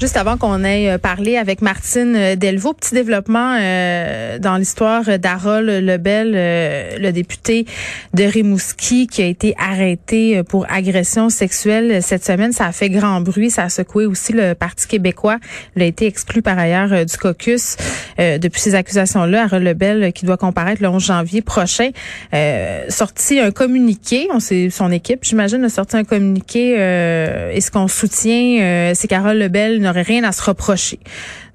Juste avant qu'on ait euh, parlé avec Martine euh, Delvaux, petit développement euh, dans l'histoire d'Harold Lebel, le député de Rimouski qui a été arrêté pour agression sexuelle cette semaine. Ça a fait grand bruit, ça a secoué aussi le Parti québécois. Il a été exclu par ailleurs du caucus depuis ces accusations-là. Harold Lebel qui doit comparaître le 11 janvier prochain. sorti un communiqué, on sait son équipe, j'imagine, a sorti un communiqué et ce qu'on soutient, c'est qu'Harold Lebel n'aurait rien à se reprocher.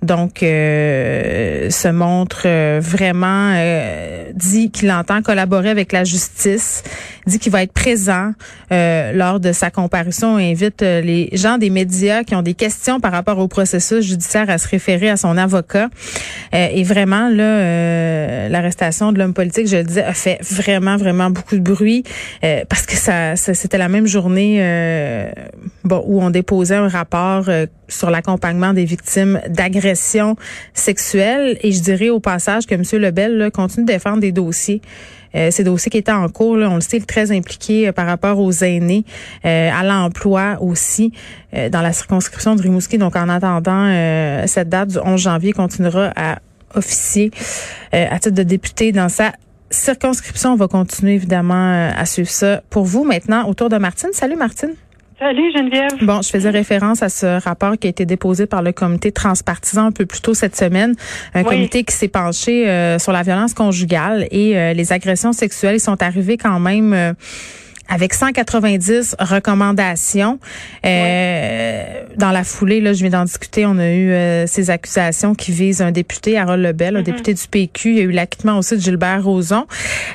Donc, euh, se montre euh, vraiment euh, dit qu'il entend collaborer avec la justice, dit qu'il va être présent lors de sa comparution invite les gens des médias qui ont des questions par rapport au processus judiciaire à se référer à son avocat. et vraiment, là, l'arrestation de l'homme politique, je le disais, a fait vraiment, vraiment beaucoup de bruit parce que ça, c'était la même journée bon, où on déposait un rapport sur l'accompagnement des victimes d'agressions sexuelles. Et je dirais au passage que M. Lebel continue de défendre des dossiers. Euh, ces dossiers qui étaient en cours, là, on le sait, très impliqué euh, par rapport aux aînés, euh, à l'emploi aussi, dans la circonscription de Rimouski. Donc, en attendant cette date du 11 janvier, continuera à officier à titre de député dans sa circonscription. On va continuer évidemment à suivre ça pour vous. Maintenant, autour de Martine. Salut Martine. Salut Geneviève. Bon, je faisais référence à ce rapport qui a été déposé par le comité transpartisan un peu plus tôt cette semaine, un comité qui s'est penché euh, sur la violence conjugale et euh, les agressions sexuelles. Ils sont arrivés quand même euh, avec 190 recommandations. Euh, dans la foulée, là, je viens d'en discuter, on a eu euh, ces accusations qui visent un député, Harold Lebel, un mm-hmm. député du PQ. Il y a eu l'acquittement aussi de Gilbert Rozon.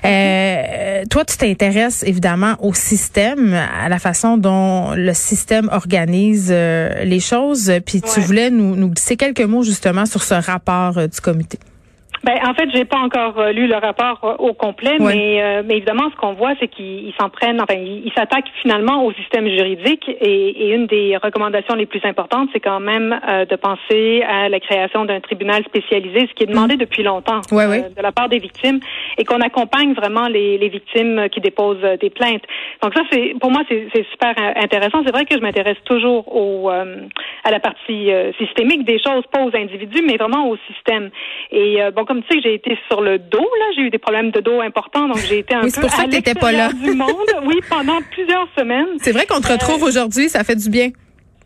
Euh, toi, tu t'intéresses évidemment au système, à la façon dont le système organise les choses. Puis tu voulais nous, nous glisser quelques mots justement sur ce rapport du comité. Ben, en fait, j'ai pas encore euh, lu le rapport euh, au complet, mais, euh, mais évidemment, ce qu'on voit, c'est qu'ils s'en prennent, enfin, ils s'attaquent finalement au système juridique. Et, et, une des recommandations les plus importantes, c'est quand même de penser à la création d'un tribunal spécialisé, ce qui est demandé mm. depuis longtemps de la part des victimes, et qu'on accompagne vraiment les, les, victimes qui déposent des plaintes. Donc ça, c'est pour moi, c'est super intéressant. C'est vrai que je m'intéresse toujours au, à la partie systémique des choses, pas aux individus, mais vraiment au système. Et bon, comme tu sais, j'ai été sur le dos, là. J'ai eu des problèmes de dos importants, donc j'ai été un oui, peu pour ça que pas là. du monde. Oui, pendant plusieurs semaines. C'est vrai qu'on te retrouve euh, aujourd'hui, ça fait du bien.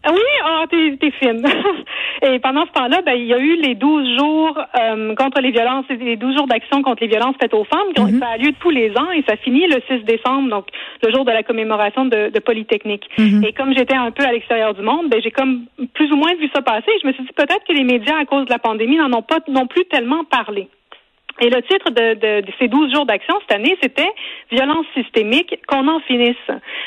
Ah oui, ah, t'es, fine. et pendant ce temps-là, ben, il y a eu les 12 jours euh, contre les violences, les 12 jours d'action contre les violences faites aux femmes. Mm-hmm. Ça a lieu tous les ans et ça finit le 6 décembre, donc le jour de la commémoration de, Polytechnique. Mm-hmm. Et comme j'étais un peu à l'extérieur du monde, ben, j'ai comme plus ou moins vu ça passer. Je me suis dit peut-être que les médias, à cause de la pandémie, n'en ont pas non plus tellement parlé. Et le titre de, de, de ces 12 jours d'action cette année, c'était Violence systémique, qu'on en finisse.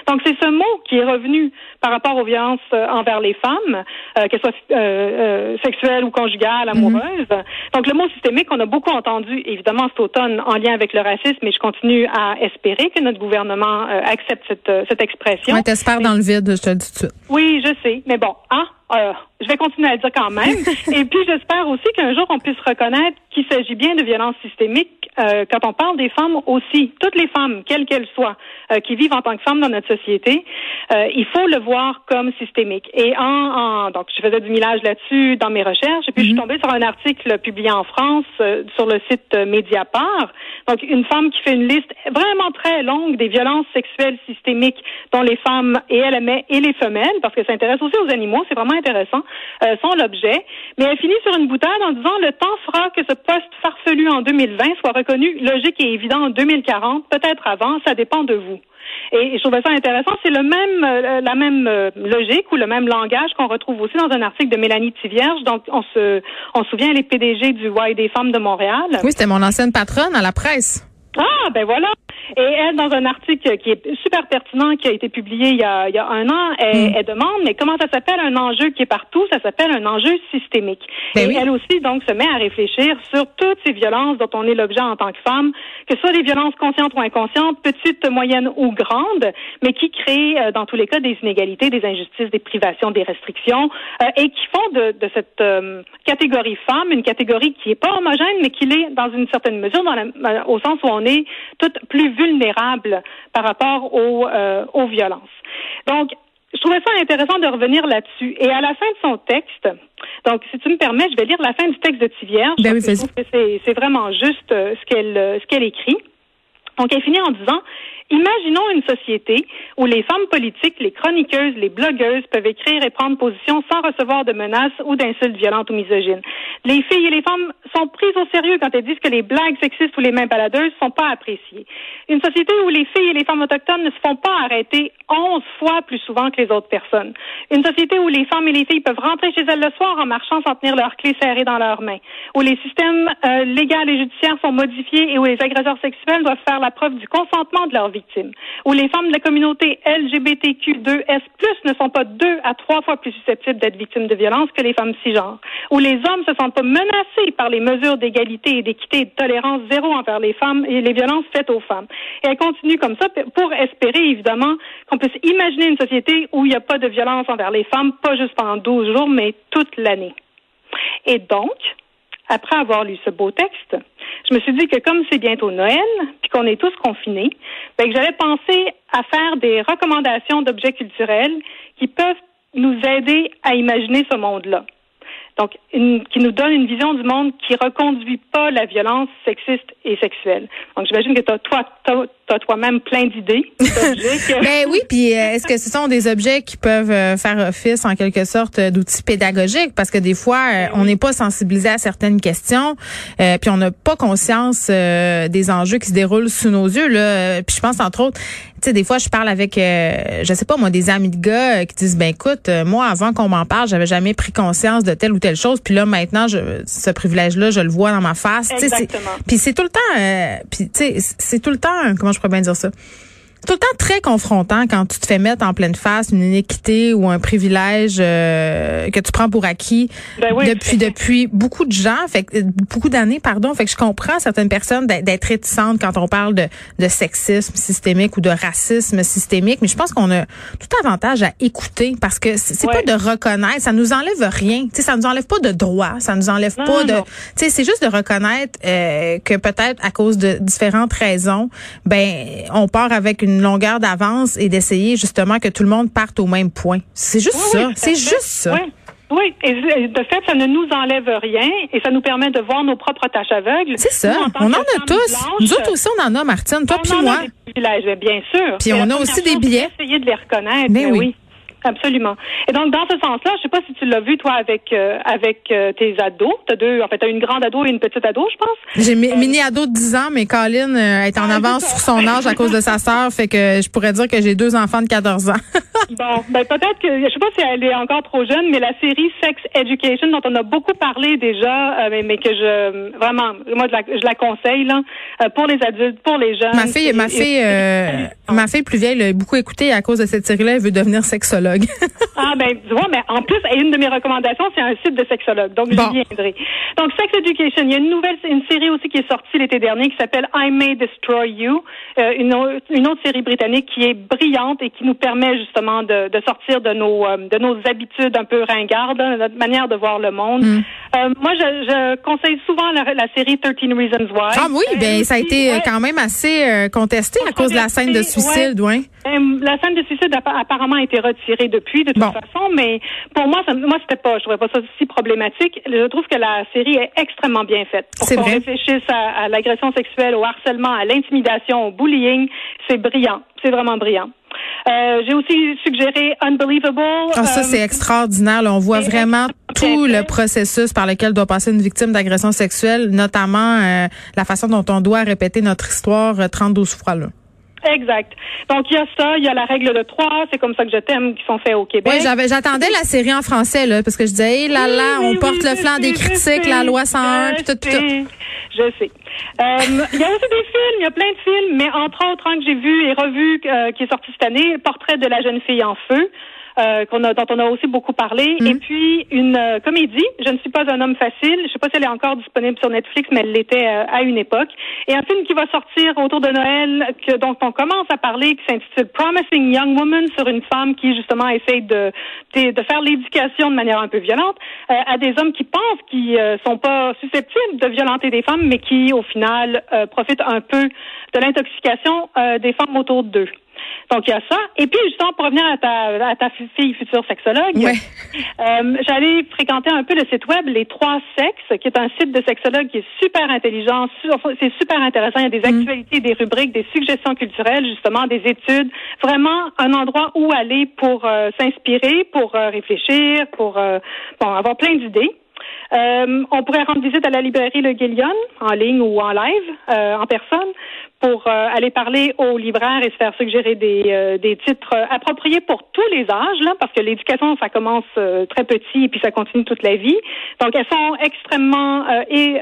Donc c'est ce mot qui est revenu par rapport aux violences euh, envers les femmes, euh, qu'elles soient euh, euh, sexuelles ou conjugales, mhm. amoureuses. Donc le mot systémique, on a beaucoup entendu évidemment cet automne en lien avec le racisme, mais je continue à espérer que notre gouvernement accepte cette, cette expression. Ouais, t'espères dans le vide, je te le dis tout de suite. Oui, je sais, mais bon, hein, euh, je vais continuer à le dire quand même. Et puis, j'espère aussi qu'un jour, on puisse reconnaître qu'il s'agit bien de violences systémiques euh, quand on parle des femmes aussi. Toutes les femmes, quelles qu'elles soient, euh, qui vivent en tant que femmes dans notre société, il faut le voir comme systémique. Et en, en donc, je faisais du millage là-dessus dans mes recherches. Et puis, je suis mhm. tombée sur un article publié en France sur le site Mediapart. Donc, une femme qui fait une liste vraiment très longue des violences sexuelles systémiques dont les femmes, et elle et les femelles, parce que ça intéresse aussi aux animaux. C'est vraiment intéressant, euh, sont l'objet. Mais elle finit sur une boutade en disant le temps fera que ce poste farfelu en 2020 soit reconnu logique et évident en 2040, peut-être avant, ça dépend de vous. Et je trouvais ça intéressant. C'est le même, euh, la même euh, logique ou le même langage qu'on retrouve aussi dans un article de Mélanie Tivierge. Donc, on se, on se souvient, est PDG du Y des femmes de Montréal. Oui, c'était mon ancienne patronne à la presse. Ah, ben voilà. Et elle, dans un article qui est super pertinent, qui a été publié il y a, il y a un an, elle, hmm. demande, mais comment ça s'appelle un enjeu qui est partout? Ça s'appelle un enjeu systémique. Ben et elle aussi, donc, se met à réfléchir sur toutes ces violences dont on est l'objet en tant que femme, que ce soit des violences conscientes ou inconscientes, petites, moyennes ou grandes, mais qui créent, euh, dans tous les cas, des inégalités, des injustices, des privations, des restrictions, euh, et qui font de, de cette euh, catégorie femme une catégorie qui est pas homogène, mais qui l'est dans une certaine mesure, dans la, au sens où on est toutes plus vulnérables par rapport aux, euh, aux violences. Donc, je trouvais ça intéressant de revenir là-dessus. Et à la fin de son texte, donc si tu me permets, je vais lire la fin du texte de Tivierge. Ben oui, je trouve que c'est vraiment juste euh, ce qu'elle ce qu'elle écrit. Donc, elle finit en disant Imaginons une société où les femmes politiques, les chroniqueuses, les blogueuses peuvent écrire et prendre position sans recevoir de menaces ou d'insultes violentes ou misogynes. Les filles et les femmes sont prises au sérieux quand elles disent que les blagues sexistes ou les mains baladeuses sont pas appréciées. Une société où les filles et les femmes autochtones ne se font pas arrêter onze fois plus souvent que les autres personnes. Une société où les femmes et les filles peuvent rentrer chez elles le soir en marchant sans tenir leurs clés serrées dans leurs mains. Où les systèmes euh, et judiciaires sont modifiés et où les agresseurs sexuels doivent faire la preuve du consentement de leurs victimes, où les femmes de la communauté LGBTQ2S+, ne sont pas deux à trois fois plus susceptibles d'être victimes de violences que les femmes cisgenres, où les hommes se sentent pas menacés par les mesures d'égalité et d'équité et de tolérance zéro envers les femmes et les violences faites aux femmes. Et elle continue comme ça pour espérer, évidemment, qu'on puisse imaginer une société où il n'y a pas de violence envers les femmes, pas juste pendant 12 jours, mais toute l'année. Et donc, après avoir lu ce beau texte, je me suis dit que comme c'est bientôt Noël, puis qu'on est tous confinés, ben que j'avais pensé à faire des recommandations d'objets culturels qui peuvent nous aider à imaginer ce monde-là. Donc, une, qui nous donne une vision du monde qui reconduit pas la violence sexiste et sexuelle. Donc, j'imagine que tu as, toi, as, toi-même plein d'idées. ben oui, puis euh, est-ce que ce sont des objets qui peuvent euh, faire office en quelque sorte d'outils pédagogiques? Parce que des fois, euh, on n'est pas sensibilisé à certaines questions, puis on n'a pas conscience des enjeux qui se déroulent sous nos yeux. Là. Puis je pense entre autres, tu sais, des fois, je parle avec, je sais pas moi, des amis de gars qui disent, ben écoute, moi, avant qu'on m'en parle, j'avais jamais pris conscience de telle ou telle chose, puis là maintenant, je, ce privilège-là, je le vois dans ma face. Exactement. Puis c'est tout le temps, puis tu sais, c'est tout le temps, comment je pourrais bien dire ça? Tout le temps très confrontant quand tu te fais mettre en pleine face une inéquité ou un privilège euh, que tu prends pour acquis ben oui, depuis depuis beaucoup de gens, fait beaucoup d'années pardon, fait que je comprends certaines personnes d'être réticentes quand on parle de, de sexisme systémique ou de racisme systémique, mais je pense qu'on a tout avantage à écouter parce que c'est pas de reconnaître, ça nous enlève rien, tu sais ça nous enlève pas de droit, ça nous enlève pas de tu sais c'est juste de reconnaître euh, que peut-être à cause de différentes raisons, ben on part avec une une longueur d'avance et d'essayer justement que tout le monde parte au même point. C'est juste ça. c'est juste ça. Oui. Oui, et de fait, ça ne nous enlève rien et ça nous permet de voir nos propres tâches aveugles. C'est ça. on en a tous. nous autres aussi, on en a, Martine. Toi puis moi. bien sûr. Puis on a aussi des billets. Essayer de les reconnaître. Mais, oui. Absolument. Et donc dans ce sens-là, je sais pas si tu l'as vu toi avec euh, avec euh, tes ados. T'as deux, en fait, t'as une grande ado et une petite ado, je pense. J'ai euh, mini ado de 10 ans, mais Colin est en ah, avance sur son âge à cause de sa sœur, fait que je pourrais dire que j'ai deux enfants de 14 ans. bon, ben peut-être que je sais pas si elle est encore trop jeune, mais la série Sex Education dont on a beaucoup parlé déjà, mais, mais, que je vraiment, moi je la, je la conseille là pour les adultes, pour les jeunes. Ma fille, ma fille, ma fille plus vieille l'a beaucoup écouté à cause de cette série-là, elle veut devenir sexologue. ah ben tu vois, mais en plus, une de mes recommandations, c'est un site de sexologue, donc j'y viendrai. Donc Sex Education, il y a une nouvelle, une série aussi qui est sortie l'été dernier qui s'appelle I May Destroy You, euh, une, une, autre série britannique qui est brillante et qui nous permet justement de, de sortir de nos euh, de nos habitudes un peu ringardes, de notre manière de voir le monde. Mm. Euh, moi, je, je, conseille souvent la, la, série 13 Reasons Why. Ah oui, ben ça a été quand même assez contesté à cause de la scène de suicide, ouais. La scène de suicide a apparemment été retirée depuis, de toute façon, mais pour moi, ça, moi, c'était pas, je trouvais pas ça si problématique. Je trouve que la série est extrêmement bien faite. Pour qu'on réfléchisse à, l'agression sexuelle, au harcèlement, à l'intimidation, au bullying, c'est brillant. C'est vraiment brillant. Euh, j'ai aussi suggéré Unbelievable. Ah, ça, c'est euh, extraordinaire. on voit vraiment tout le processus par lequel doit passer une victime d'agression sexuelle, notamment euh, la façon dont on doit répéter notre histoire 32 fois là. Exact. Donc il y a ça, il y a la règle de trois, c'est comme ça que je t'aime, qui sont faits au Québec. Oui, j'avais, j'attendais la série en français là, parce que je disais, hé là là, on porte le flanc des critiques, la loi 101, puis tout, tout. Je sais. Euh, il y a aussi des films, il y a plein de films, mais entre autres un que j'ai vu et revu euh, qui est sorti cette année, Portrait de la jeune fille en feu. Euh, qu'on a, dont on a aussi beaucoup parlé. Mm. Et puis une euh, comédie, Je ne suis pas un homme facile. Je sais pas si elle est encore disponible sur Netflix, mais elle l'était euh, à une époque. Et un film qui va sortir autour de Noël, que dont on commence à parler, qui s'intitule Promising Young Woman, sur une femme qui justement essaie de de, de faire l'éducation de manière un peu violente euh, à des hommes qui pensent qu'ils euh, sont pas susceptibles de violenter des femmes, mais qui au final euh, profitent un peu de l'intoxication euh, des femmes autour d'eux. Donc, il y a ça. Et puis, justement, pour revenir à ta, à ta fille future sexologue, Ouais. euh, j'allais fréquenter un peu le site web Les Trois Sexes, qui est un site de sexologue qui est super intelligent. C'est super intéressant. Il y a des actualités, des rubriques, des suggestions culturelles, justement, des études. Vraiment un endroit où aller pour euh, s'inspirer, pour euh, réfléchir, pour euh, bon, avoir plein d'idées. Euh, on pourrait rendre visite à la librairie Le Guélion, en ligne ou en live, euh, en personne, pour euh, aller parler aux libraires et se faire suggérer des, euh, des titres appropriés pour tous les âges, là, parce que l'éducation, ça commence très petit et puis ça continue toute la vie. Donc, elles sont extrêmement et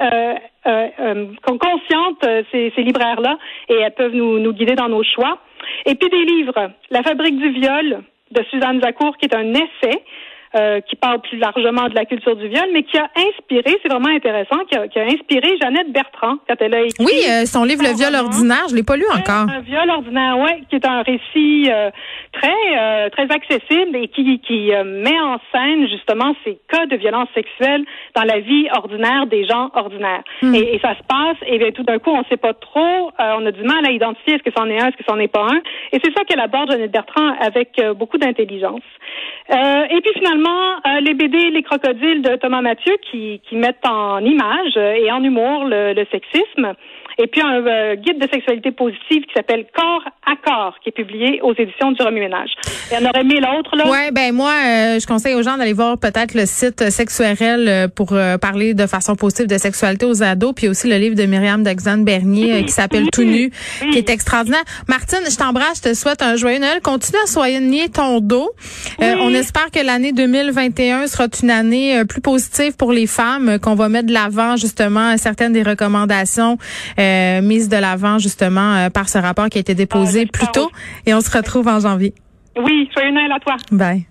conscientes, ces, ces libraires-là, et elles peuvent nous, nous guider dans nos choix. Et puis des livres. La fabrique du viol de Suzanne Zacour, qui est un essai euh, qui parle plus largement de la culture du viol, mais qui a inspiré, c'est vraiment intéressant, qui a, qui a inspiré Jeannette Bertrand quand elle a écrit. Oui, euh, son livre Le viol ordinaire, je l'ai pas lu encore. Un viol ordinaire, ouais, qui est un récit euh, très euh, très accessible et qui qui euh, met en scène justement ces cas de violence sexuelle dans la vie ordinaire des gens ordinaires. Et, et ça se passe et bien tout d'un coup on sait pas trop, euh, on a du mal à identifier est-ce que c'en est un, est-ce que c'en est pas un. Et c'est ça qu'elle aborde Jeannette Bertrand avec euh, beaucoup d'intelligence. Euh, et puis finalement euh, les BD Les crocodiles de Thomas Mathieu qui mettent en image euh, et en humour le sexisme. Et puis un euh, guide de sexualité positive qui s'appelle Corps à corps, qui est publié aux éditions du Remue-Ménage. Et on aurait mis l'autre, là. Ouais, ben moi, euh, je conseille aux gens d'aller voir peut-être le site Sexuel euh, pour euh, parler de façon positive de sexualité aux ados, puis aussi le livre de Myriam Dexane Bernier euh, qui s'appelle Tout nu, qui est extraordinaire. Martine, je t'embrasse, je te souhaite un joyeux Noël. Continue à soigner ton dos. Euh, Oui. on espère que l'année 2021 sera une année plus positive pour les femmes, qu'on va mettre de l'avant justement certaines des recommandations euh, mises de l'avant justement euh, par ce rapport qui a été déposé Ah, plus j'espère tôt. Et on se retrouve en janvier. Oui, joyeux Noël à toi. Bye.